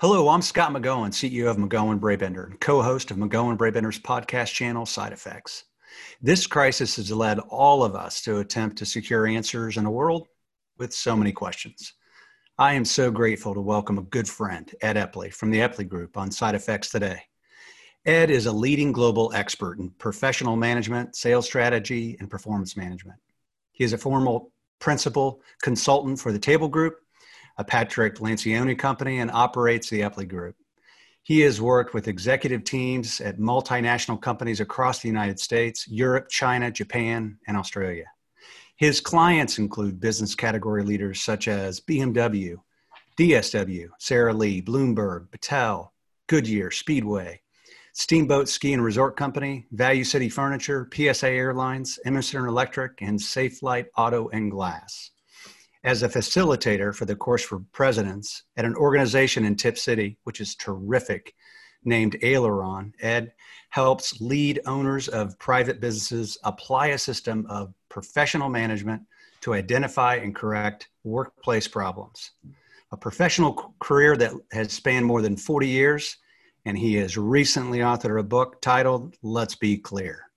Hello, I'm Scott McGowan, CEO of McGowan Brabender and co-host of McGowan Brabender's podcast channel, Side Effects. This crisis has led all of us to attempt to secure answers in a world with so many questions. I am so grateful to welcome a good friend, Ed Epley, from the Epley Group on Side Effects today. Ed is a leading global expert in professional management, sales strategy, and performance management. He is a formal principal consultant for the Table Group a Patrick Lencioni company, and operates the Epley Group. He has worked with executive teams at multinational companies across the United States, Europe, China, Japan, and Australia. His clients include business category leaders such as BMW, DSW, Sara Lee, Bloomberg, Battelle, Goodyear, Speedway, Steamboat Ski and Resort Company, Value City Furniture, PSA Airlines, Emerson Electric, and Safelite Auto and Glass as a facilitator for the course for presidents at an organization in Tipp City, which is terrific, named Aileron. Ed helps lead owners of private businesses apply a system of professional management to identify and correct workplace problems. A professional career that has spanned more than 40 years, and he has recently authored a book titled Let's Be Clear.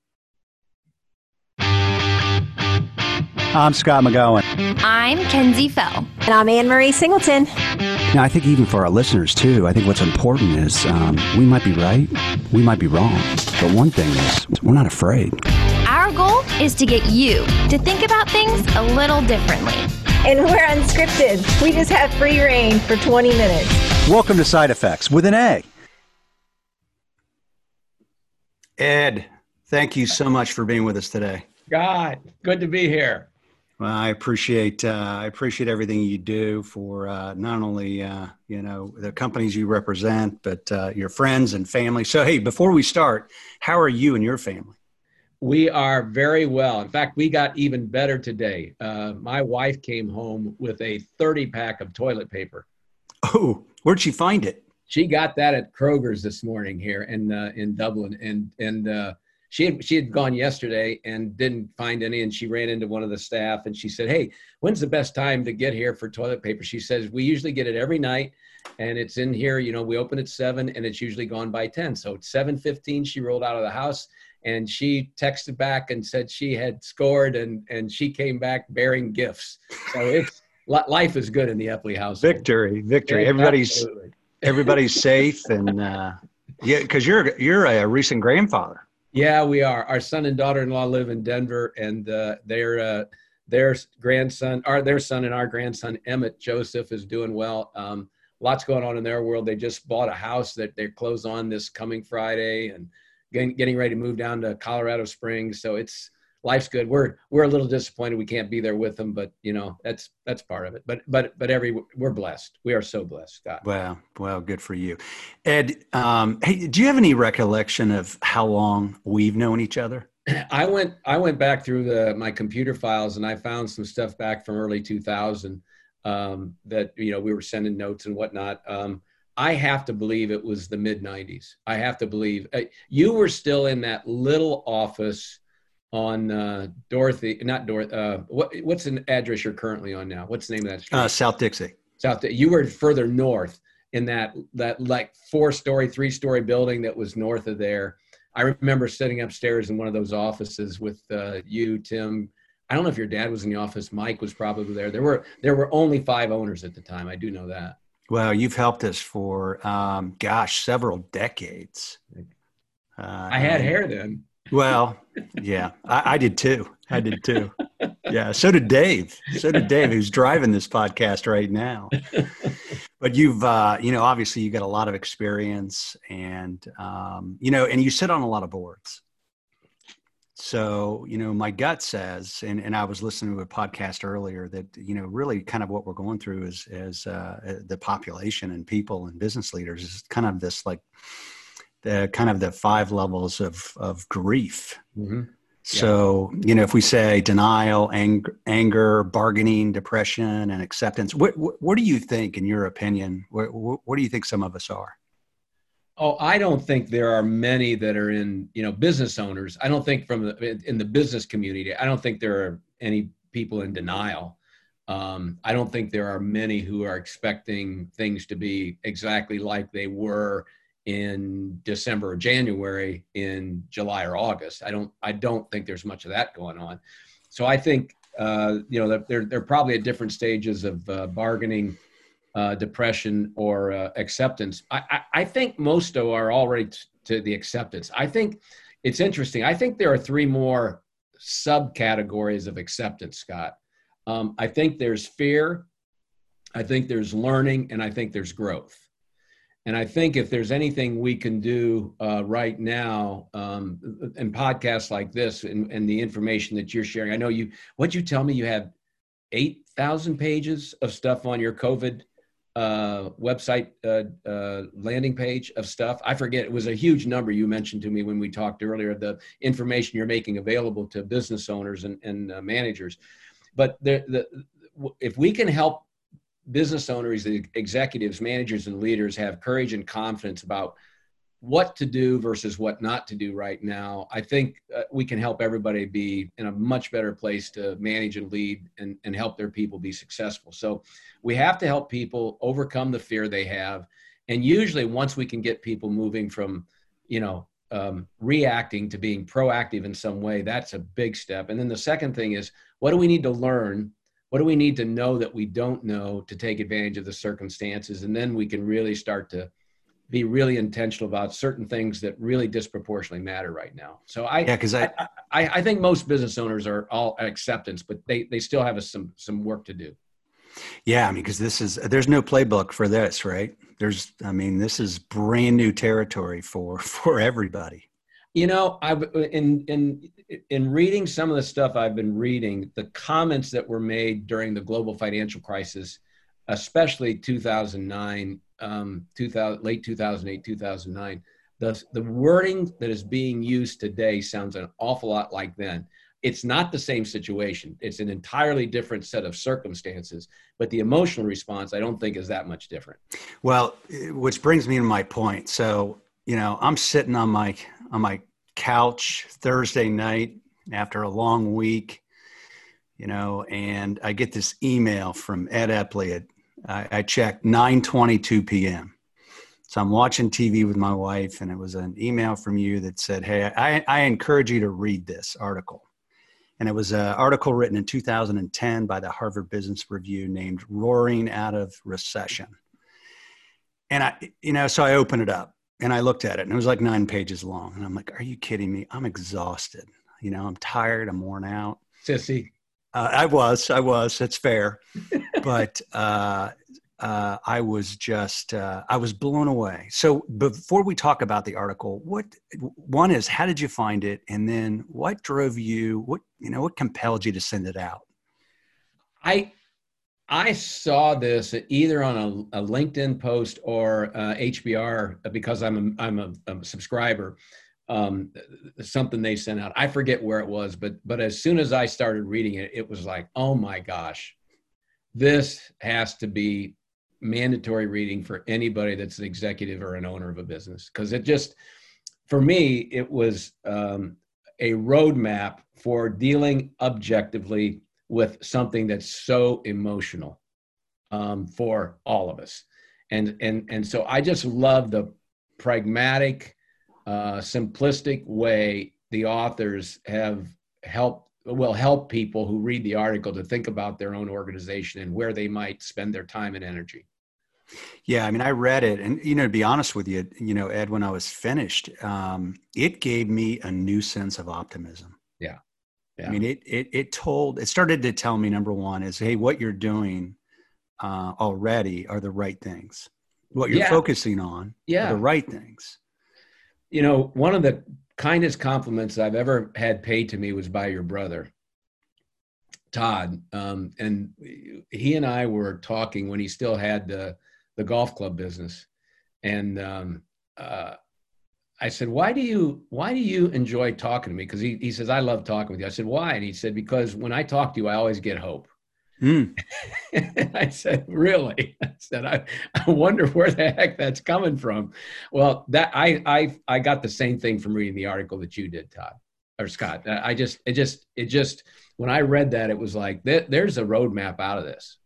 I'm Scott McGowan. I'm Kenzie Fell. And I'm Anne Marie Singleton. Now, I think even for our listeners, too, I think what's important is um, we might be right, we might be wrong. But one thing is, we're not afraid. Our goal is to get you to think about things a little differently. And we're unscripted. We just have free reign for 20 minutes. Welcome to Side Effects with an A. Ed, thank you so much for being with us today. God, good to be here. Well, I appreciate uh, I appreciate everything you do for uh, not only uh, you know the companies you represent, but uh, your friends and family. So, hey, before we start, how are you and your family? We are very well. In fact, we got even better today. Uh, my wife came home with a 30 pack of toilet paper. Oh, where'd she find it? She got that at Kroger's this morning here in uh, in Dublin, and and she had she had gone yesterday and didn't find any and she ran into one of the staff and she said hey when's the best time to get here for toilet paper? She says we usually get it every night and it's in here you know we open at 7 and it's usually gone by 10 so it's 7.15 she rolled out of the house and she texted back and said she had scored and and she came back bearing gifts. So it's life is good in the Epley house victory victory. Yeah, everybody's absolutely. everybody's safe and uh yeah because you're you're a recent grandfather yeah, we are. Our son and daughter-in-law live in Denver, and uh, their uh, their grandson, our their son and our grandson Emmett Joseph is doing well. Um, lots going on in their world. They just bought a house that they close on this coming Friday, and getting, getting ready to move down to Colorado Springs. So it's life's good. We're we're a little disappointed we can't be there with them, but you know that's that's part of it. But but but every we're blessed. We are so blessed, Scott. Wow, well, good for you, Ed. Um, hey, do you have any recollection of how long we've known each other? I went I went back through the my computer files and I found some stuff back from early 2000 um, that you know we were sending notes and whatnot. Um, I have to believe it was the mid 90s. I have to believe uh, you were still in that little office on uh, Dorothy, not Dorothy. Uh, what, what's an address you're currently on now? What's the name of that street? Uh, South Dixie. South. Dixie. You were further north in that that like four story, three story building that was north of there. I remember sitting upstairs in one of those offices with uh, you, Tim. I don't know if your dad was in the office. Mike was probably there. There were there were only five owners at the time. I do know that. Well, you've helped us for um, gosh, several decades. Uh, I had hair then. Well, yeah, I, I, did too. I did too. Yeah, so did Dave. So did Dave, who's driving this podcast right now. But you've, uh, you know, obviously you got a lot of experience, and um, you know, and you sit on a lot of boards. So, you know, my gut says, and, and I was listening to a podcast earlier that, you know, really kind of what we're going through is, is uh, the population and people and business leaders is kind of this like the kind of the five levels of of grief. Mm-hmm. So, yeah. you know, if we say denial, anger, anger, bargaining, depression, and acceptance, what, what, what do you think, in your opinion, what, what, do you think some of us are? Oh, I don't think there are many that are in, you know, business owners. I don't think from the, in the business community, I don't think there are any people in denial. Um, I don't think there are many who are expecting things to be exactly like they were in December or January in July or August. I don't I don't think there's much of that going on. So I think uh, you know they're they're probably at different stages of uh, bargaining, uh, depression or uh, acceptance. I, I, I think most of are already t- to the acceptance. I think it's interesting. I think there are three more subcategories of acceptance, Scott. Um, I think there's fear, I think there's learning, and I think there's growth. And I think if there's anything we can do uh, right now, um, podcasts like this, and, and the information that you're sharing, I know you. What you tell me, you have eight thousand pages of stuff on your COVID uh, website uh, uh, landing page of stuff. I forget, it was a huge number you mentioned to me when we talked earlier, the information you're making available to business owners and, and uh, managers. But the, if we can help business owners, the executives, managers, and leaders have courage and confidence about what to do versus what not to do right now, I think uh, we can help everybody be in a much better place to manage and lead and, and help their people be successful. So we have to help people overcome the fear they have. And usually, once we can get people moving from, you know, um, reacting to being proactive in some way, that's a big step. And then the second thing is, what do we need to learn? What do we need to know that we don't know to take advantage of the circumstances? And then we can really start to be really intentional about certain things that really disproportionately matter right now. So I, yeah, because I, I, I, think most business owners are all acceptance, but they, they still have a, some, some work to do. Yeah. I mean, because this is, there's no playbook for this, right? There's, I mean, this is brand new territory for, for everybody. You know, I've in, in, in reading some of the stuff I've been reading, the comments that were made during the global financial crisis, especially 2009 um, 2000, late 2008, 2009, the, the wording that is being used today sounds an awful lot like then. It's not the same situation. It's an entirely different set of circumstances, but the emotional response, I don't think, is that much different. Well, which brings me to my point. So, you know, I'm sitting on my on my couch Thursday night after a long week, you know, and I get this email from Ed Epley at I, I checked 9:22 p.m. So I'm watching TV with my wife, and it was an email from you that said, "Hey, I, I encourage you to read this article." And it was an article written in 2010 by the Harvard Business Review named "Roaring Out of Recession." And I, you know, so I open it up and I looked at it, and it was like nine pages long. And I'm like, "Are you kidding me? I'm exhausted. You know, I'm tired. I'm worn out." Sissy. Uh, I was, I was. that's fair, but uh, uh, I was just, uh, I was blown away. So before we talk about the article, what one is, how did you find it, and then what drove you? What you know, what compelled you to send it out? I I saw this either on a, a LinkedIn post or HBR uh, because I'm a, I'm a, a subscriber um, something they sent out. I forget where it was, but but as soon as I started reading it, it was like, oh my gosh, this has to be mandatory reading for anybody that's an executive or an owner of a business because it just for me it was um, a roadmap for dealing objectively with something that's so emotional um, for all of us. And and and so i just love the pragmatic uh, simplistic way the authors have helped will help people who read the article to think about their own organization and where they might spend their time and energy. Yeah i mean i read it and you know to be honest with you you know ed when i was finished um, it gave me a new sense of optimism yeah. i mean it, it it told it started to tell me number one is hey what you're doing uh, already are the right things what you're yeah. focusing on yeah. are the right things you know, one of the kindest compliments I've ever had paid to me was by your brother, Todd. Um, and he and I were talking when he still had the, the golf club business. And um, uh, I said, why do you why do you enjoy talking to me? Because he, he says, I love talking with you. I said, why? And he said, because when I talk to you, I always get hope. Mm. I said, really? I said, I, I wonder where the heck that's coming from. Well, that I I I got the same thing from reading the article that you did, Todd. or Scott. I just, it just, it just, when I read that, it was like, there's a roadmap out of this.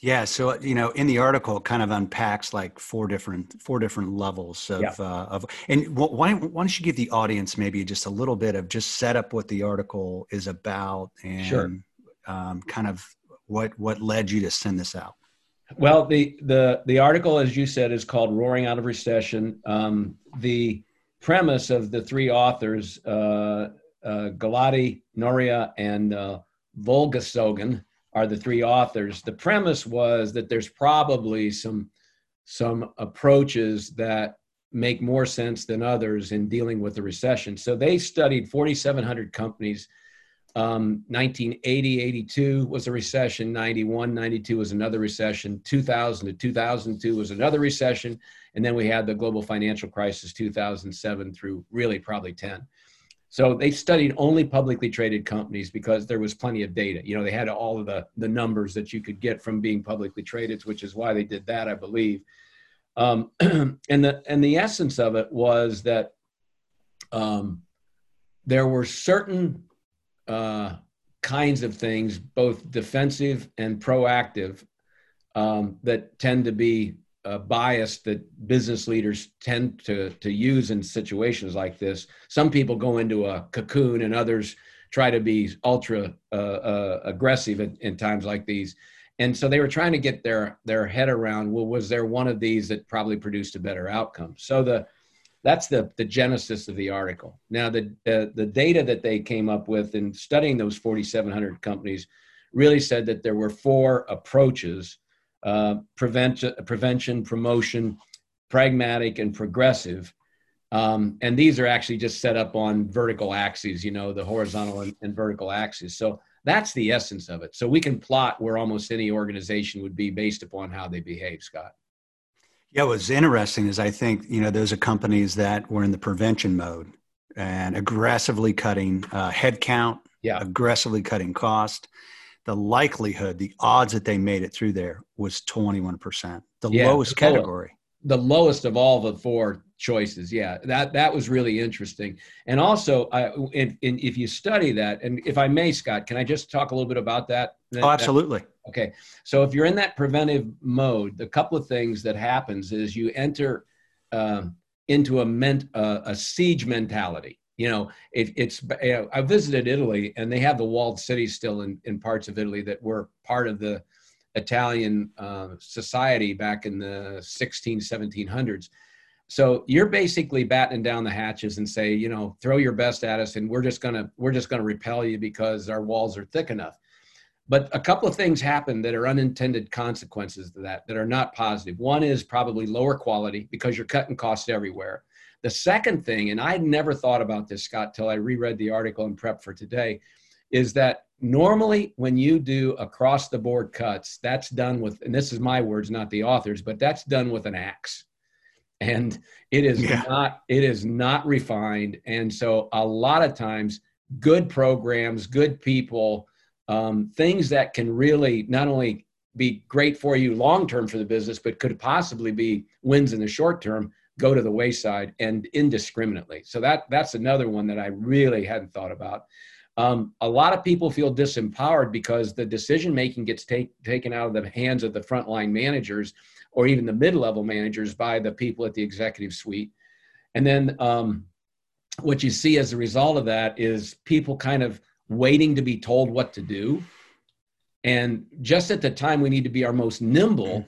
Yeah, so you know, in the article, it kind of unpacks like four different four different levels of yeah. uh, of. And why why don't you give the audience maybe just a little bit of just set up what the article is about and sure. um, kind of what what led you to send this out. Well, the the the article, as you said, is called "Roaring Out of Recession." Um, the premise of the three authors, uh, uh, Gulati, Nohria, and uh, Wohlgezogen, are the three authors. The premise was that there's probably some some approaches that make more sense than others in dealing with the recession. So they studied 4,700 companies. Um, 1980, 82 was a recession. 91, 92 was another recession. 2000 to 2002 was another recession. And then we had the global financial crisis, 2007 through really probably 10. So they studied only publicly traded companies because there was plenty of data. You know, they had all of the, the numbers that you could get from being publicly traded, which is why they did that, I believe. Um, and the and the essence of it was that um, there were certain uh, kinds of things, both defensive and proactive, um, that tend to be uh, bias that business leaders tend to to use in situations like this. Some people go into a cocoon, and others try to be ultra uh, uh, aggressive in, in, times like these. And so they were trying to get their their head around. Well, was there one of these that probably produced a better outcome? So the that's the the genesis of the article. Now the the, the data that they came up with in studying those 4,700 companies really said that there were four approaches uh, prevention, prevention, promotion, pragmatic, and progressive. Um, and these are actually just set up on vertical axes, you know, the horizontal and, and, vertical axes. So that's the essence of it. So we can plot where almost any organization would be based upon how they behave, Scott. Yeah, what's interesting is I think, you know, those are companies that were in the prevention mode and aggressively cutting uh, headcount, yeah. aggressively cutting cost the likelihood, the odds that they made it through there was 21%, the yeah, lowest category. The lowest of all the four choices. Yeah, that that was really interesting. And also, uh, in, in, if you study that, and if I may, Scott, can I just talk a little bit about that? Oh, absolutely. That, okay, so if you're in that preventive mode, the couple of things that happens is you enter um, into a, ment, uh, a siege mentality you know it, it's you know, i visited italy and they have the walled cities still in, in parts of italy that were part of the italian uh, society back in the 16 1700s so you're basically battening down the hatches and say you know throw your best at us and we're just gonna we're just gonna repel you because our walls are thick enough. But a couple of things happen that are unintended consequences to that that are not positive. One is probably lower quality because you're cutting costs everywhere the second thing, and I'd never thought about this, Scott, till I reread the article and prep for today, is that normally when you do across the board cuts, that's done with, and this is my words, not the authors, but that's done with an axe. And it is yeah. not, it is not refined. And so a lot of times, good programs, good people, um, things that can really not only be great for you long term for the business, but could possibly be wins in the short term go to the wayside and indiscriminately. So that that's another one that I really hadn't thought about. Um, a lot of people feel disempowered because the decision making gets take, taken out of the hands of the frontline managers or even the mid-level managers by the people at the executive suite. And then um, what you see as a result of that is people kind of waiting to be told what to do. And just at the time we need to be our most nimble,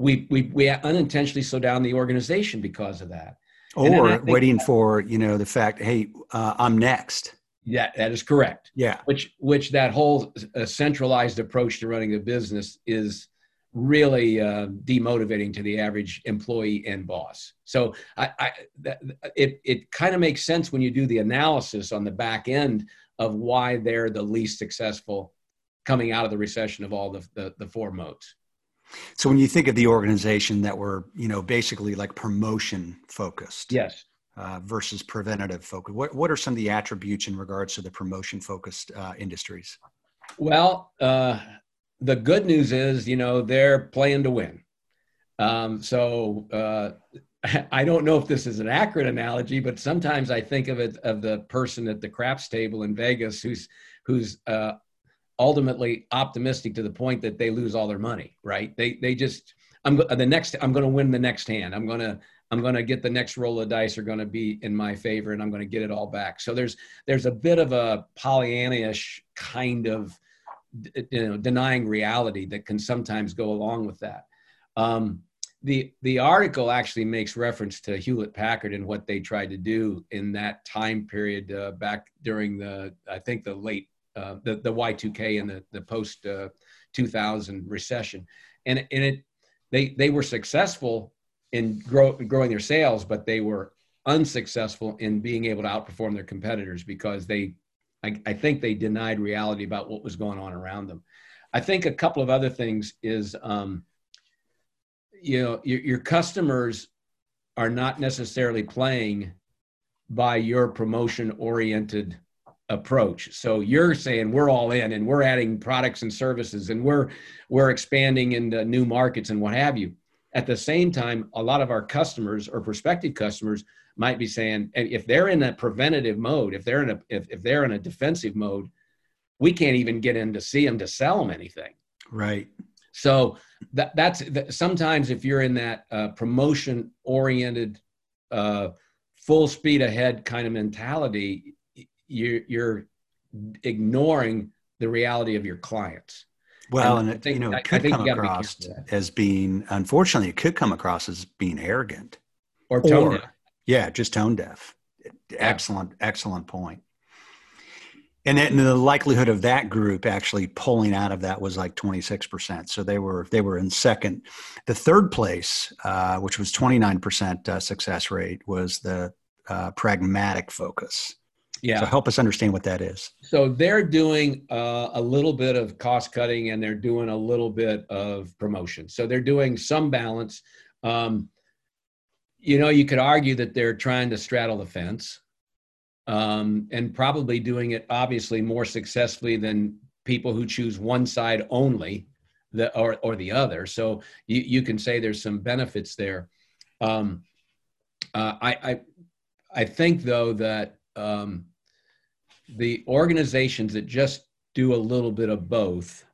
we, we, we unintentionally slow down the organization because of that. Or waiting that, for, you know, the fact, hey, uh, I'm next. Yeah, that is correct. Yeah. Which, which that whole uh, centralized approach to running a business is really uh, demotivating to the average employee and boss. So I, I that, it, it kind of makes sense when you do the analysis on the back end of why they're the least successful coming out of the recession of all the, the, the four modes. So when you think of the organization that were, you know, basically like promotion focused, yes, uh, versus preventative focus, what what are some of the attributes in regards to the promotion focused uh, industries? Well, uh, the good news is, you know, they're playing to win. Um, so uh, I don't know if this is an accurate analogy, but sometimes I think of it of the person at the craps table in Vegas who's who's uh, ultimately optimistic to the point that they lose all their money. Right? They they just I'm the next I'm going to win the next hand. I'm going to I'm going to get the next roll of dice are going to be in my favor, and I'm going to get it all back. So there's there's a bit of a Pollyannish kind of you know denying reality that can sometimes go along with that. Um, the the article actually makes reference to Hewlett Packard and what they tried to do in that time period uh, back during the I think the late uh, the the Y2K and the the post uh, 2000 recession, and and it they they were successful in grow, growing their sales, but they were unsuccessful in being able to outperform their competitors because they, I, I, think they denied reality about what was going on around them. I think a couple of other things is, um, you know, your, your customers are not necessarily playing by your promotion oriented approach. So you're saying we're all in and we're adding products and services and we're we're expanding into new markets and what have you. At the same time, a lot of our customers or prospective customers might be saying, if they're in a preventative mode, if they're in a if, if they're in a defensive mode, we can't even get in to see them to sell them anything. Right. So that that's that, sometimes if you're in that uh, promotion oriented, uh, full speed ahead kind of mentality, you're, you're ignoring the reality of your clients. Well, and, and it, you know, it could come across as being, unfortunately, it could come across as being arrogant or tone or, deaf. Yeah, just tone deaf. Excellent, excellent point. And, and the likelihood of that group actually pulling out of that was like 26%. So they were they were in second. The third place, uh, which was 29% uh, success rate, was the uh, pragmatic focus. Yeah. So help us understand what that is. So they're doing uh, a little bit of cost cutting and they're doing a little bit of promotion. So they're doing some balance. Um, you know, you could argue that they're trying to straddle the fence um, and probably doing it obviously more successfully than people who choose one side only the, or, or the other. So you, you can say there's some benefits there. Um, uh, I, I, I think though that um, the organizations that just do a little bit of both,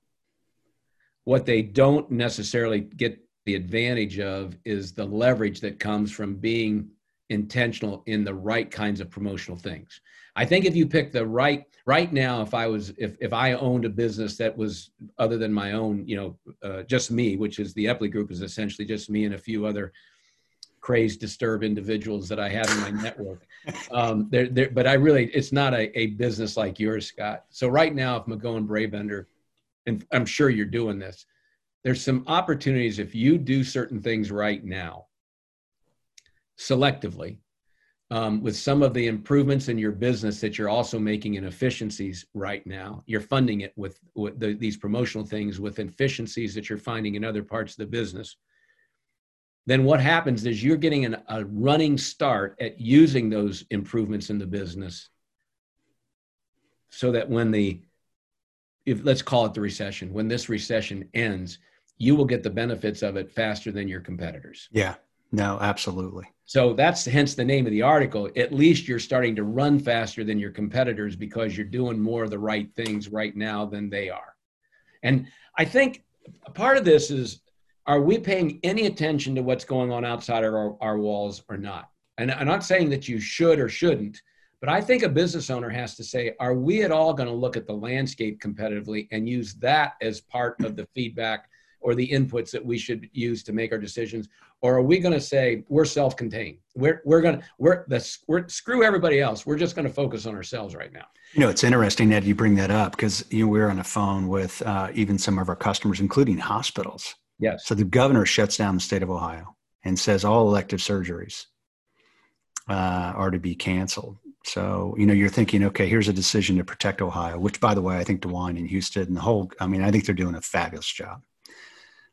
what they don't necessarily get the advantage of is the leverage that comes from being intentional in the right kinds of promotional things. I think if you pick the right right now, if I was if if I owned a business that was other than my own, you know, uh, just me, which is the Epley Group, is essentially just me and a few other crazed, disturbed individuals that I have in my network. Um, they're, they're, but I really, it's not a, a business like yours, Scott. So right now, if McGowan Brabender, and I'm sure you're doing this, there's some opportunities if you do certain things right now, selectively, um, with some of the improvements in your business that you're also making in efficiencies right now. You're funding it with, with the, these promotional things with efficiencies that you're finding in other parts of the business then what happens is you're getting an, a running start at using those improvements in the business so that when the if let's call it the recession when this recession ends you will get the benefits of it faster than your competitors. Yeah. No absolutely. So that's hence the name of the article. At least you're starting to run faster than your competitors because you're doing more of the right things right now than they are. And i think part of this is are we paying any attention to what's going on outside of our, our walls or not? And I'm not saying that you should or shouldn't, but I think a business owner has to say, are we at all going to look at the landscape competitively and use that as part of the feedback or the inputs that we should use to make our decisions? Or are we going to say we're self-contained? We're, we're going to, we're, the, we're, screw everybody else. We're just going to focus on ourselves right now. You know, it's interesting that you bring that up because you know, we're on the phone with uh, even some of our customers, including hospitals Yes. So the governor shuts down the state of Ohio and says all elective surgeries uh, are to be canceled. So, you know, you're thinking, okay, here's a decision to protect Ohio, which, by the way, I think DeWine and Husted and the whole, I mean, I think they're doing a fabulous job.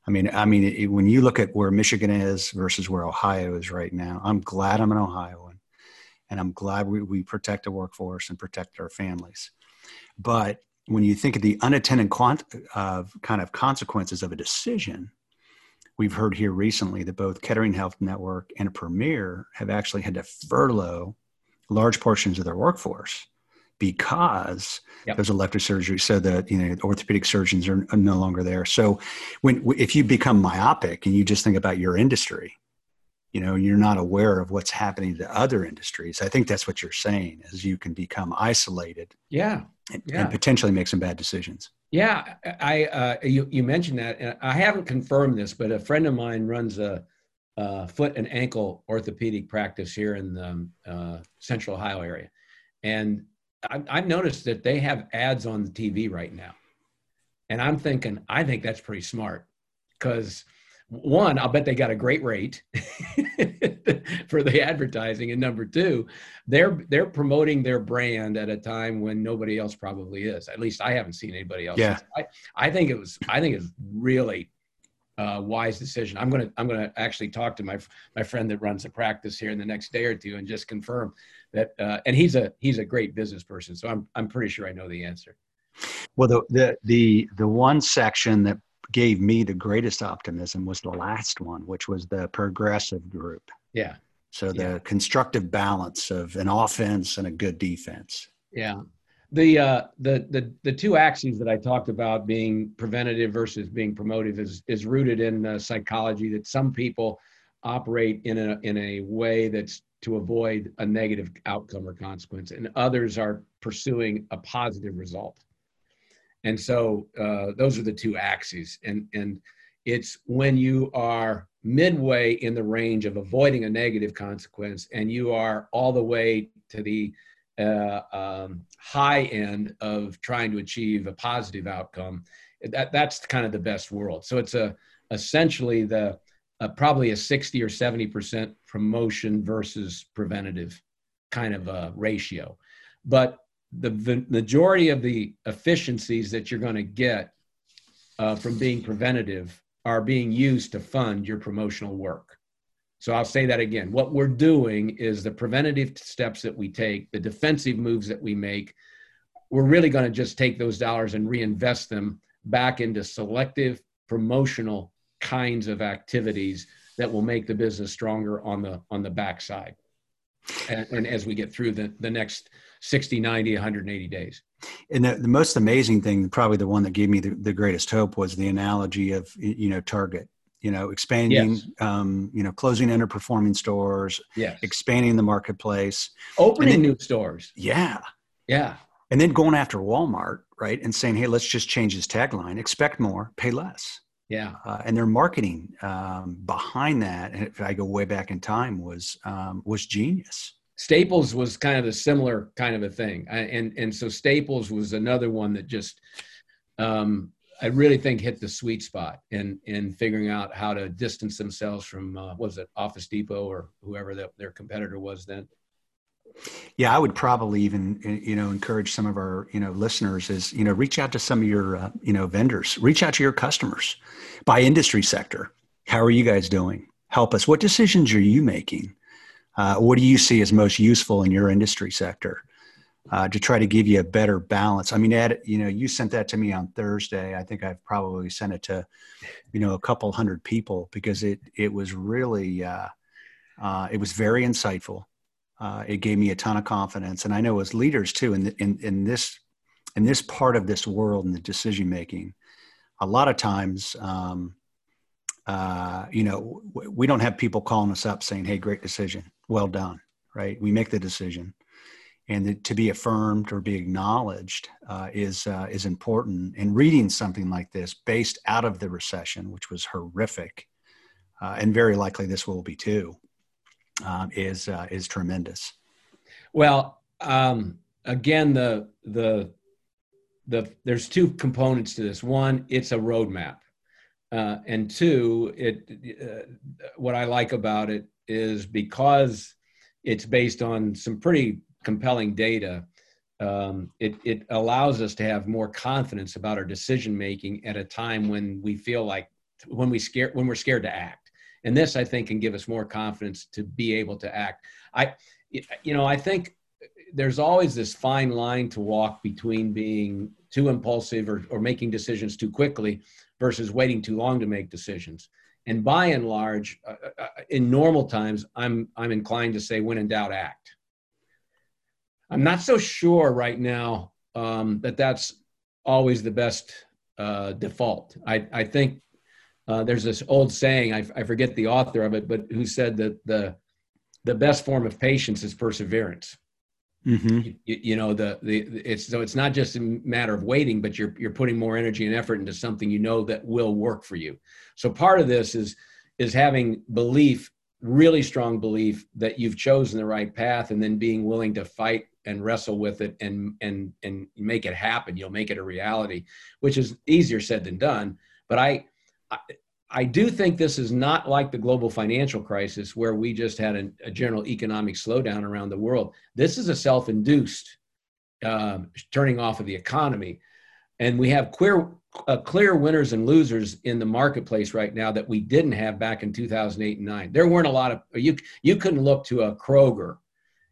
I mean, I mean, it, when you look at where Michigan is versus where Ohio is right now, I'm glad I'm an Ohioan, and I'm glad we, we protect the workforce and protect our families. But when you think of the unintended quant, uh, kind of consequences of a decision, we've heard here recently that both Kettering Health Network and Premier have actually had to furlough large portions of their workforce because yep. there's elective surgery so that you know orthopedic surgeons are, are no longer there so when if you become myopic and you just think about your industry you know you're not aware of what's happening to other industries i think that's what you're saying is you can become isolated yeah and, yeah. and potentially make some bad decisions. Yeah i uh, you, you mentioned that and i haven't confirmed this but a friend of mine runs a, a foot and ankle orthopedic practice here in the uh, central ohio area. And I, i've noticed that they have ads on the tv right now. And i'm thinking i think that's pretty smart because one, I'll bet they got a great rate for the advertising, and number two, they're they're promoting their brand at a time when nobody else probably is. At least I haven't seen anybody else. Yeah, I, I think it was I think it's really uh, wise decision. I'm gonna I'm gonna actually talk to my my friend that runs the practice here in the next day or two and just confirm that. Uh, and he's a he's a great business person, so I'm I'm pretty sure I know the answer. Well, the the the the one section that gave me the greatest optimism was the last one, which was the progressive group. Yeah. So the yeah. constructive balance of an offense and a good defense. Yeah. The, uh, the the the two axes that I talked about being preventative versus being promotive is is rooted in uh, psychology. That some people operate in a in a way that's to avoid a negative outcome or consequence, and others are pursuing a positive result. And so uh, those are the two axes. And, and it's when you are midway in the range of avoiding a negative consequence and you are all the way to the uh, um, high end of trying to achieve a positive outcome. That, that's kind of the best world. So it's a essentially the uh, probably a 60 or 70 percent promotion versus preventative kind of a ratio. But the majority of the efficiencies that you're going to get uh, from being preventative are being used to fund your promotional work. So I'll say that again. What we're doing is the preventative steps that we take, the defensive moves that we make, we're really going to just take those dollars and reinvest them back into selective promotional kinds of activities that will make the business stronger on the on the backside. And, and as we get through the, the next 60, 90, 180 days. And the, the, most amazing thing, probably the one that gave me the, the greatest hope, was the analogy of you know Target. You know, expanding, yes. um, you know, closing underperforming stores, yes. expanding the marketplace, opening then, new stores. Yeah, yeah, and then going after Walmart, right, and saying, "Hey, let's just change this tagline: expect more, pay less." Yeah, uh, and their marketing um, behind that, and if I go way back in time, was um, was genius. Staples was kind of a similar kind of a thing, I, and and so Staples was another one that just um, I really think hit the sweet spot in in figuring out how to distance themselves from uh, was it Office Depot or whoever that their competitor was then. Yeah, I would probably even you know encourage some of our you know listeners is you know reach out to some of your uh, you know vendors, reach out to your customers by industry sector. How are you guys doing? Help us. What decisions are you making? Uh, what do you see as most useful in your industry sector uh, to try to give you a better balance? I mean, Ed, you know, you sent that to me on Thursday. I think I've probably sent it to, you know, a couple hundred people because it it was really uh, uh it was very insightful. Uh, it gave me a ton of confidence, and I know as leaders too in the, in in this in this part of this world and the decision making, a lot of times. Um, uh, you know, we don't have people calling us up saying, "Hey, great decision, well done." Right? We make the decision, and the, to be affirmed or be acknowledged uh, is uh, is important. And reading something like this, based out of the recession, which was horrific, uh, and very likely this will be too, um, is uh, is tremendous. Well, um, again, the the the there's two components to this. One, it's a roadmap uh, and two, it uh, what I like about it is because it's based on some pretty compelling data. Um, it, it allows us to have more confidence about our decision making at a time when we feel like when we scare when we're scared to act. And this, I think, can give us more confidence to be able to act. I, you know, I think there's always this fine line to walk between being too impulsive or, or making decisions too quickly versus waiting too long to make decisions. And by and large, uh, uh, in normal times, I'm I'm inclined to say, when in doubt, act. I'm not so sure right now um, that that's always the best uh, default. I, I think uh, there's this old saying, I, I forget the author of it, but who said that the, the best form of patience is perseverance. Mm-hmm. You, you, know the, the it's so it's not just a matter of waiting but you're you're putting more energy and effort into something you know that will work for you so part of this is is having belief really strong belief that you've chosen the right path and then being willing to fight and wrestle with it and and and make it happen you'll make it a reality which is easier said than done but i i, I do think this is not like the global financial crisis where we just had a, a general economic slowdown around the world. This is a self-induced um, turning off of the economy. And we have queer uh, clear winners and losers in the marketplace right now that we didn't have back in 2008 and 9 there weren't a lot of you you couldn't look to a kroger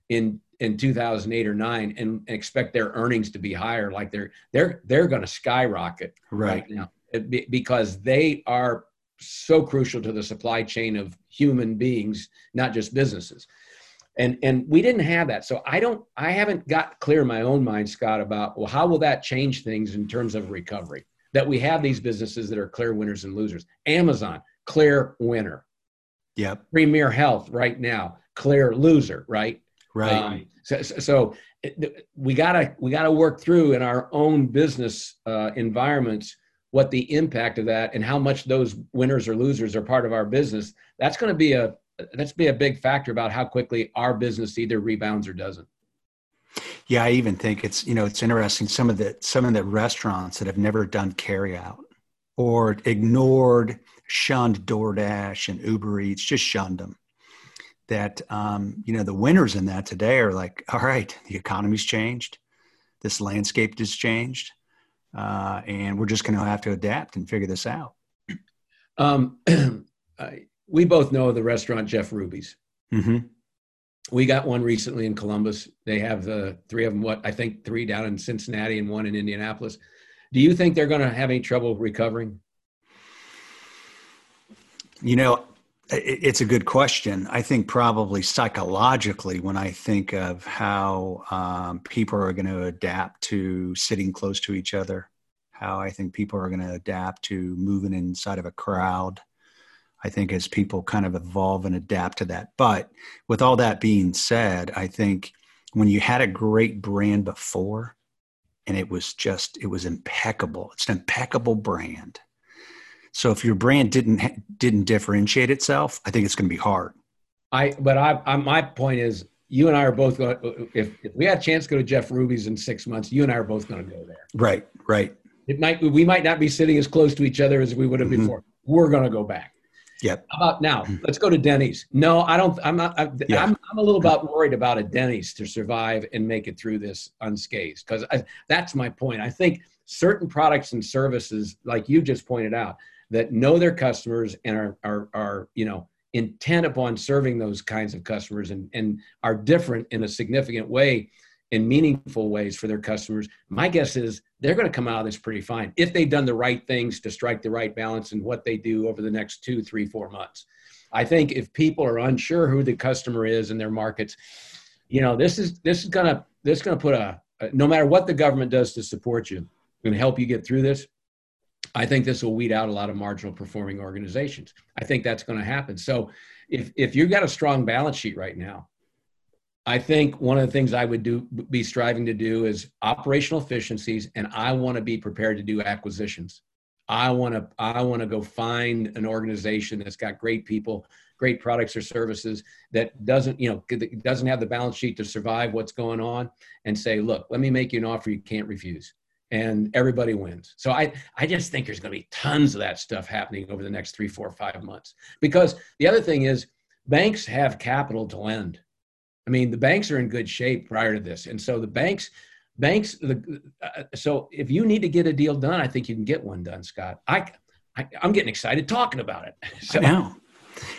in in 2008 or 9 and, and expect their earnings to be higher. Like they're they're they're going to skyrocket right. right now because they are so crucial to the supply chain of human beings not just businesses. And and we didn't have that. So i don't i haven't got clear in my own mind scott about well how will that change things in terms of recovery? That we have these businesses that are clear winners and losers. Amazon clear winner. Yep. Premier health right now clear loser right? Right. Um, so, so we gotta we gotta work through in our own business uh, environments what the impact of that and how much those winners or losers are part of our business. That's going to be a that's be a big factor about how quickly our business either rebounds or doesn't. Yeah, I even think it's you know it's interesting some of the some of the restaurants that have never done carry out or ignored, shunned DoorDash and Uber Eats, just shunned them that um, you know the winners in that today are like, all right, the economy's changed, this landscape has changed, uh, and we're just going to have to adapt and figure this out. Um, we both know the restaurant Jeff Ruby's. Mm-hmm. We got one recently in Columbus. They have the three of them. What I think three down in Cincinnati and one in Indianapolis. Do you think they're going to have any trouble recovering? You know, it's a good question. I think probably psychologically, when I think of how um, people are going to adapt to sitting close to each other, how I think people are going to adapt to moving inside of a crowd. I think as people kind of evolve and adapt to that. But with all that being said, I think when you had a great brand before and it was just, it was impeccable, it's an impeccable brand so if your brand didn't didn't differentiate itself, I think it's going to be hard. I but I, I my point is you and I are both going. If, if we had a chance to go to Jeff Ruby's in six months, you and I are both going to go there. Right, right. It might we might not be sitting as close to each other as we would have mm-hmm. before. We're going to go back. Yep. How about now? Let's go to Denny's. No, I don't. I'm not. I, yeah. I'm, I'm a little bit worried about a Denny's to survive and make it through this unscathed because that's my point. I think certain products and services, like you just pointed out, that know their customers and are, are, are you know, intent upon serving those kinds of customers and, and are different in a significant way in meaningful ways for their customers, my guess is they're going to come out of this pretty fine if they've done the right things to strike the right balance in what they do over the next two, three, four months. I think if people are unsure who the customer is in their markets, you know, this is this is gonna this is gonna put a, no matter what the government does to support you, going to help you get through this. I think this will weed out a lot of marginal performing organizations. I think that's going to happen. So if if you've got a strong balance sheet right now, I think one of the things I would do be striving to do is operational efficiencies and I want to be prepared to do acquisitions. I want to I want to go find an organization that's got great people, great products or services that doesn't, you know, doesn't have the balance sheet to survive what's going on and say, "Look, let me make you an offer you can't refuse." And everybody wins. So I, I just think there's going to be tons of that stuff happening over the next three, four, five months. Because the other thing is, banks have capital to lend. I mean, the banks are in good shape prior to this, and so the banks, banks. The, uh, so if you need to get a deal done, I think you can get one done, Scott. I, I am getting excited talking about it. So. I know.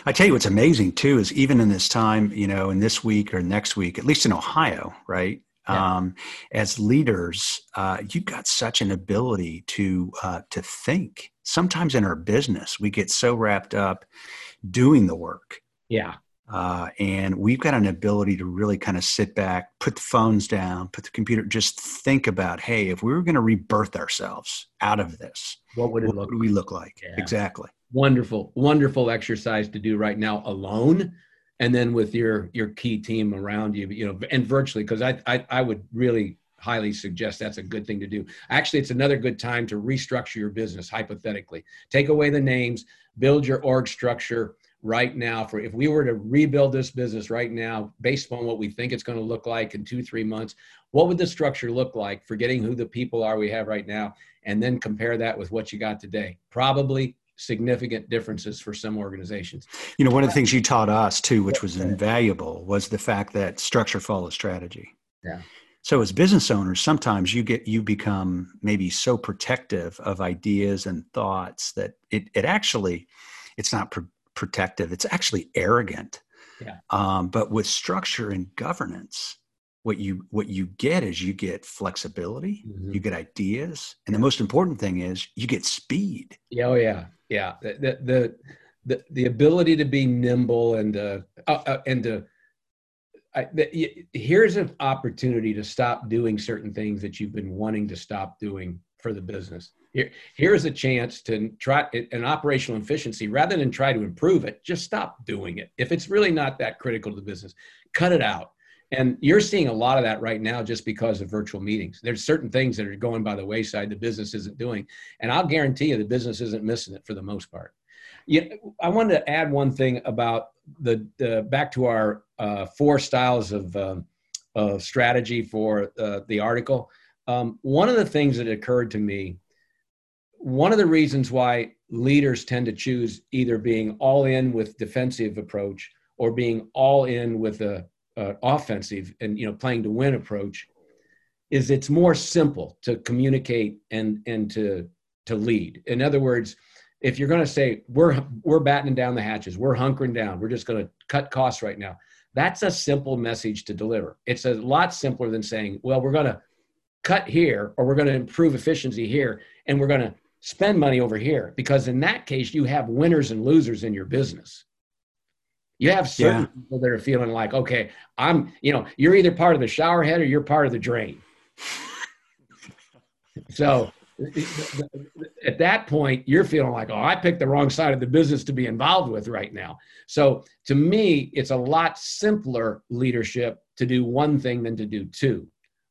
I tell you what's amazing too is even in this time, you know, in this week or next week, at least in Ohio, right? Yeah. Um, as leaders, uh, you've got such an ability to uh, to think sometimes in our business, we get so wrapped up doing the work. Yeah. Uh, and we've got an ability to really kind of sit back, put the phones down, put the computer, just think about, hey, if we were going to rebirth ourselves out of this, what would it what look would like? we look like? Yeah. Exactly. Wonderful, wonderful exercise to do right now alone, and then with your your key team around you, you know, and virtually because I, I I would really highly suggest that's a good thing to do. Actually, it's another good time to restructure your business hypothetically. Take away the names, build your org structure right now for if we were to rebuild this business right now based on what we think it's going to look like in 2-3 months, what would the structure look like forgetting who the people are we have right now and then compare that with what you got today? Probably significant differences for some organizations. You know, one of the things you taught us too, which was invaluable, was the fact that structure follows strategy. Yeah. So as business owners, sometimes you get you become maybe so protective of ideas and thoughts that it it actually it's not pr- protective. It's actually arrogant. Yeah. Um, but with structure and governance, what you what you get is you get flexibility, Mhm. you get ideas, and the most important thing is you get speed. Yeah, oh yeah, yeah. The the the the, the ability to be nimble and uh, uh, uh and to I, the, here's an opportunity to stop doing certain things that you've been wanting to stop doing for the business. Here, here's a chance to try an operational efficiency rather than try to improve it. Just stop doing it. If it's really not that critical to the business, cut it out. And you're seeing a lot of that right now just because of virtual meetings. There's certain things that are going by the wayside the business isn't doing. And I'll guarantee you the business isn't missing it for the most part. Yeah, I wanted to add one thing about the, the back to our uh, four styles of, um, of strategy for uh, the article. Um, one of the things that occurred to me, one of the reasons why leaders tend to choose either being all in with defensive approach or being all in with a, a offensive and you know playing to win approach is it's more simple to communicate and and to to lead. In other words, if you're going to say we're we're battening down the hatches, we're hunkering down, we're just going to cut costs right now. That's a simple message to deliver. It's a lot simpler than saying, well, we're going to cut here or we're going to improve efficiency here and we're going to spend money over here because in that case you have winners and losers in your business. You have certain Yeah. people that are feeling like, okay, I'm, you know, you're either part of the shower head or you're part of the drain. So at that point, you're feeling like, oh, I picked the wrong side of the business to be involved with right now. So to me, it's a lot simpler leadership to do one thing than to do two.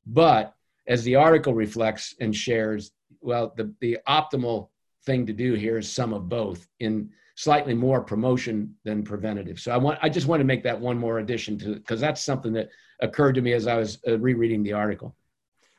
But as the article reflects and shares, well, the, the optimal thing to do here is some of both in slightly more promotion than preventative. So I want, I just want to make that one more addition to because that's something that occurred to me as I was uh, rereading the article.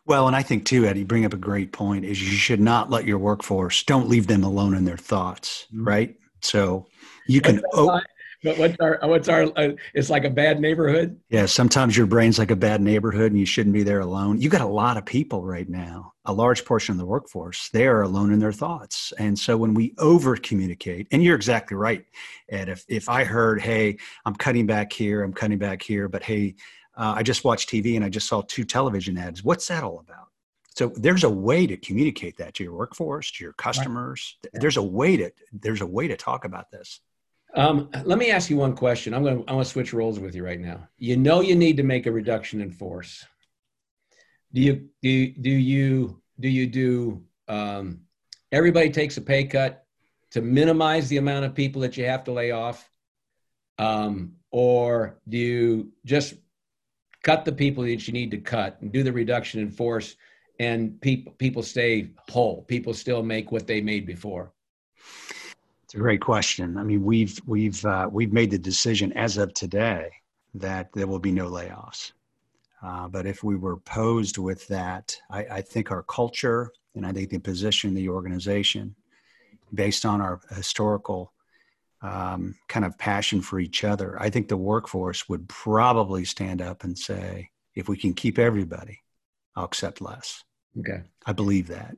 Well, and I think too, Eddie, bring up a great point is you should not let your workforce, don't leave them alone in their thoughts, Mhm. right? So you can, oh, But what's our, what's our, uh, it's like a bad neighborhood. yeah, sometimes your brain's like a bad neighborhood and you shouldn't be there alone. You got a lot of people right now, a large portion of the workforce, they are alone in their thoughts. And so when we over communicate, and you're exactly right, Ed, if, if I heard, hey, I'm cutting back here, I'm cutting back here, but hey, uh, I just watched TV and I just saw two television ads. What's that all about? So there's a way to communicate that to your workforce, to your customers. There's a way to there's a way to talk about this. Um, let me ask you one question. I'm going to, switch roles with you right now. You know, you need to make a reduction in force. Do you, do, do you, do you do, um, everybody takes a pay cut to minimize the amount of people that you have to lay off? Um, or do you just cut the people that you need to cut and do the reduction in force and people, people stay whole? People still make what they made before. It's a great question. I mean, we've we've uh, we've made the decision as of today that there will be no layoffs. Uh, but if we were posed with that, I, I think our culture and I think the position of the organization, based on our historical um, kind of passion for each other, I think the workforce would probably stand up and say, if we can keep everybody, I'll accept less. Okay. I believe that.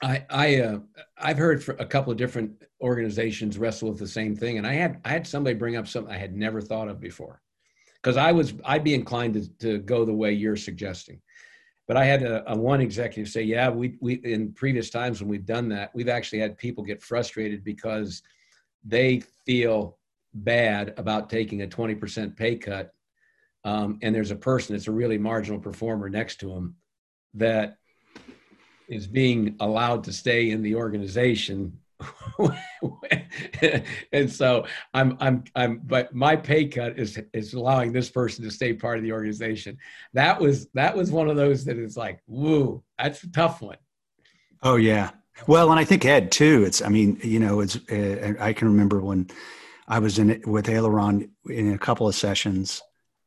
I I uh, I've heard a couple of different organizations wrestle with the same thing, and I had I had somebody bring up something I had never thought of before, because I was I'd be inclined to, to go the way you're suggesting. but I had a, a, one executive say, "Yeah, we we in previous times when we've done that, we've actually had people get frustrated because they feel bad about taking a 20% pay cut, um, and there's a person that's a really marginal performer next to them that is being allowed to stay in the organization and so I'm I'm I'm but my pay cut is is allowing this person to stay part of the organization. That was that was one of those that is like, woo, that's a tough one. Oh yeah. Well, and I think Ed too. It's I mean, you know, it's uh, I can remember when I was in it with Aileron in a couple of sessions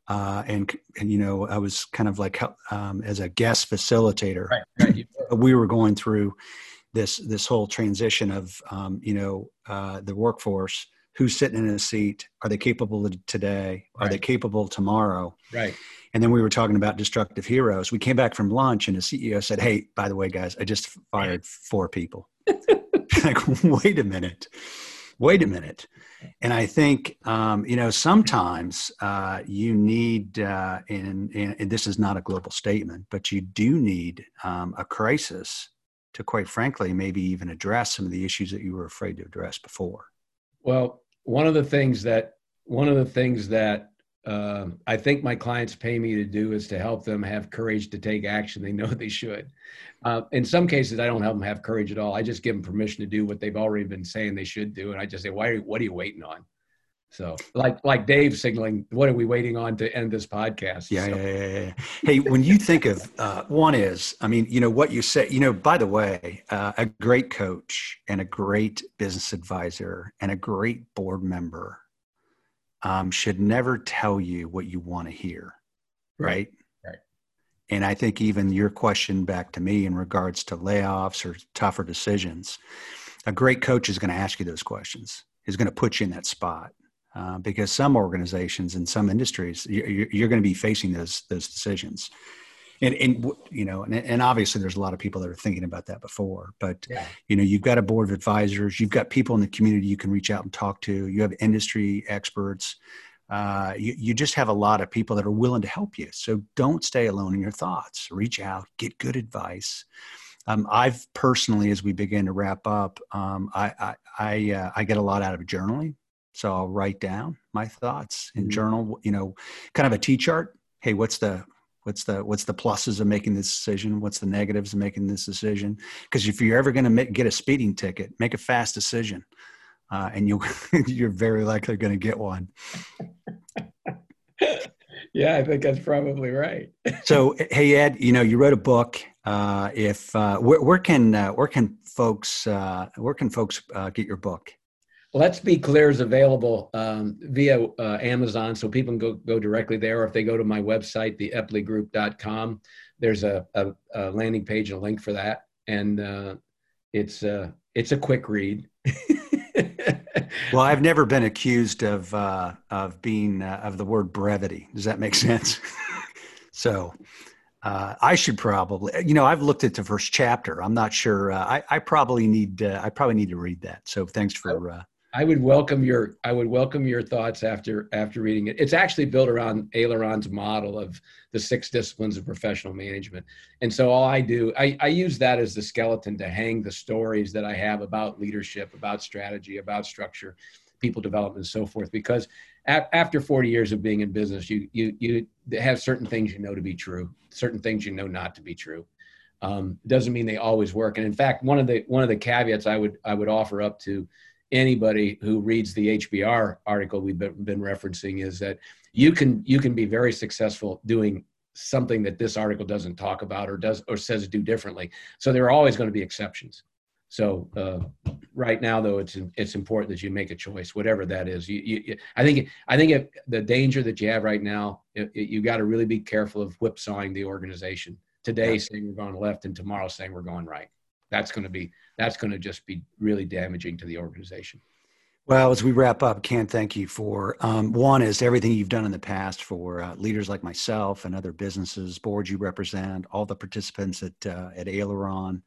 uh, and and you know I was kind of like um, as a guest facilitator. Right, right. we were going through this this whole transition of um, you know uh, the workforce who's sitting in a seat are they capable today are right. they capable tomorrow right and then we were talking about destructive heroes we came back from lunch and the ceo said hey by the way guys i just fired four people like wait a minute wait a minute. And i think um, you know sometimes uh, you need uh, and, and, this is not a global statement but you do need um, a crisis to quite frankly maybe even address some of the issues that you were afraid to address before. Well one of the things that one of the things that uh, I think my clients pay me to do is to help them have courage to take action they know they should. Uh, in some cases, I don't help them have courage at all. I just give them permission to do what they've already been saying they should do, and I just say, "Why? Are, what are you waiting on?" So, like like Dave signaling, what are we waiting on to end this podcast? Yeah, so. yeah, yeah, yeah, Hey, when you think of uh, one is, I mean, you know what you say. You know, by the way, uh, a great coach and a great business advisor and a great board member um, should never tell you what you want to hear, right? right? Right. And I think even your question back to me in regards to layoffs or tougher decisions, a great coach is going to ask you those questions. Is going to put you in that spot uh, because some organizations and some industries you're, you're going to be facing those those decisions and, and you know and, and, obviously there's a lot of people that are thinking about that before but yeah. you know you've got a board of advisors you've got people in the community you can reach out and talk to you have industry experts uh, you, you just have a lot of people that are willing to help you so don't stay alone in your thoughts reach out get good advice um, I've personally, as we begin to wrap up, um, I I I, uh, I, get a lot out of journaling. So I'll write down my thoughts in mm-hmm. journal, you know, kind of a T chart. Hey, what's the what's the what's the pluses of making this decision? What's the negatives of making this decision? Because if you're ever going to get a speeding ticket, make a fast decision, uh, and you you're very likely going to get one. yeah, I think that's probably right. so, hey Ed, you know you wrote a book. Uh, if uh, where, where, can uh, where can folks uh, where can folks uh, get your book? Let's Be Clear is available um, via uh, Amazon, so people can go, go directly there. Or if they go to my website, theeppleygroup.com, there's a, a, a landing page and a link for that. And uh, it's, uh, it's a quick read. well, I've never been accused of, uh, of being, uh, of the word brevity. Does that make sense? so uh, I should probably, you know, I've looked at the first chapter. I'm not sure. I, I probably need, I probably need to read that. So thanks for, I would welcome your I would welcome your thoughts after after reading it. It's actually built around Aileron's model of the six disciplines of professional management. And so all I do, I, I use that as the skeleton to hang the stories that I have about leadership, about strategy, about structure, people development, and so forth. Because after 40 years of being in business, you you you have certain things you know to be true, certain things you know not to be true. Um, doesn't mean they always work. And in fact, one of the one of the caveats I would I would offer up to anybody who reads the HBR article we've been, been referencing is that you can you can be very successful doing something that this article doesn't talk about or does or says do differently. So there are always going to be exceptions. So uh, right now, though, it's it's important that you make a choice, whatever that is. You, you, I think I think if the danger that you have right now, it, it, you got to really be careful of whipsawing the organization. Today, saying we're going left, and tomorrow saying we're going right. That's going to be that's going to just be really damaging to the organization. Well, as we wrap up, Ken, thank you for um, one is everything you've done in the past for uh, leaders like myself and other businesses, boards you represent, all the participants at uh, at Aileron.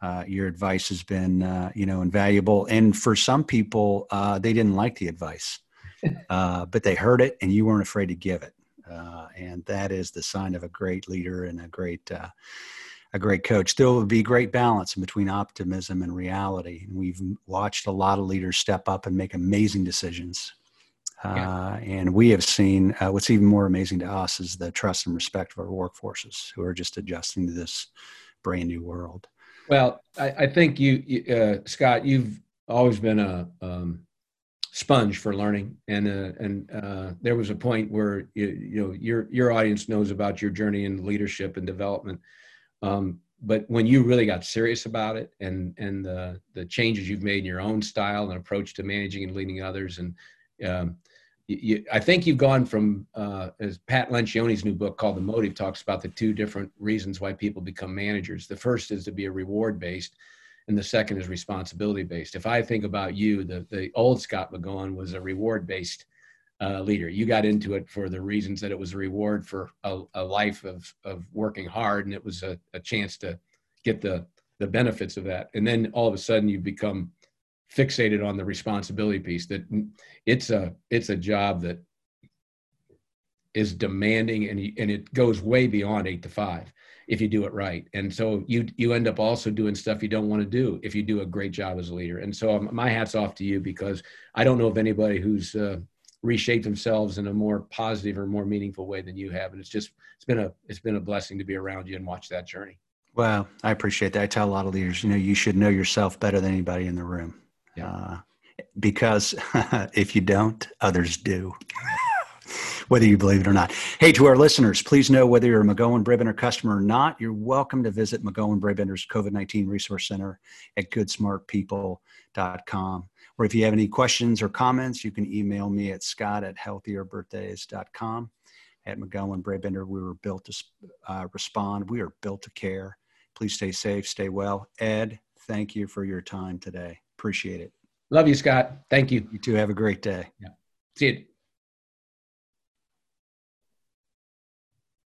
Uh, your advice has been, uh, you know, invaluable. And for some people, uh, they didn't like the advice, uh, but they heard it, and you weren't afraid to give it. uh, and that is the sign of a great leader and a great uh, a great coach. There will be great balance between optimism and reality. And we've watched a lot of leaders step up and make amazing decisions. Yeah. Uh, and we have seen uh, what's even more amazing to us is the trust and respect of our workforces who are just adjusting to this brand new world. Well, I, I think you, uh, Scott, you've always been a um, sponge for learning, and uh, and uh, there was a point where you, you know your your audience knows about your journey in leadership and development. Um, but when you really got serious about it and and the the changes you've made in your own style and approach to managing and leading others and um, you, I think you've gone from uh, as Pat Lencioni's new book called The Motive talks about the two different reasons why people become managers. The first is to be a reward based, and the second is responsibility based. If I think about you, the the old Scott McGowan was a reward based uh, leader. You got into it for the reasons that it was a reward for a, a life of of working hard, and it was a, a chance to get the the benefits of that. And then all of a sudden, you become fixated on the responsibility piece. That it's a it's a job that is demanding, and and it goes way beyond eight to five if you do it right. And so you you end up also doing stuff you don't want to do if you do a great job as a leader. And so um, my hats off to you because I don't know of anybody who's uh, reshape themselves in a more positive or more meaningful way than you have and it's just it's been a it's been a blessing to be around you and watch that journey well i appreciate that i tell a lot of leaders you know you should know yourself better than anybody in the room yeah. Uh, because if you don't others do whether you believe it or not. Hey, to our listeners, please know whether you're a McGowan Brabender customer or not, you're welcome to visit McGowan Brabender's COVID 19 Resource Center at goodsmartpeople.com. Or if you have any questions or comments, you can email me at scott at healthierbirthdays.com. At McGowan Brabender, we were built to uh, respond. We are built to care. Please stay safe, stay well. Ed, thank you for your time today. Appreciate it. Love you, Scott. Thank you. You too. Have a great day. Yeah. See you.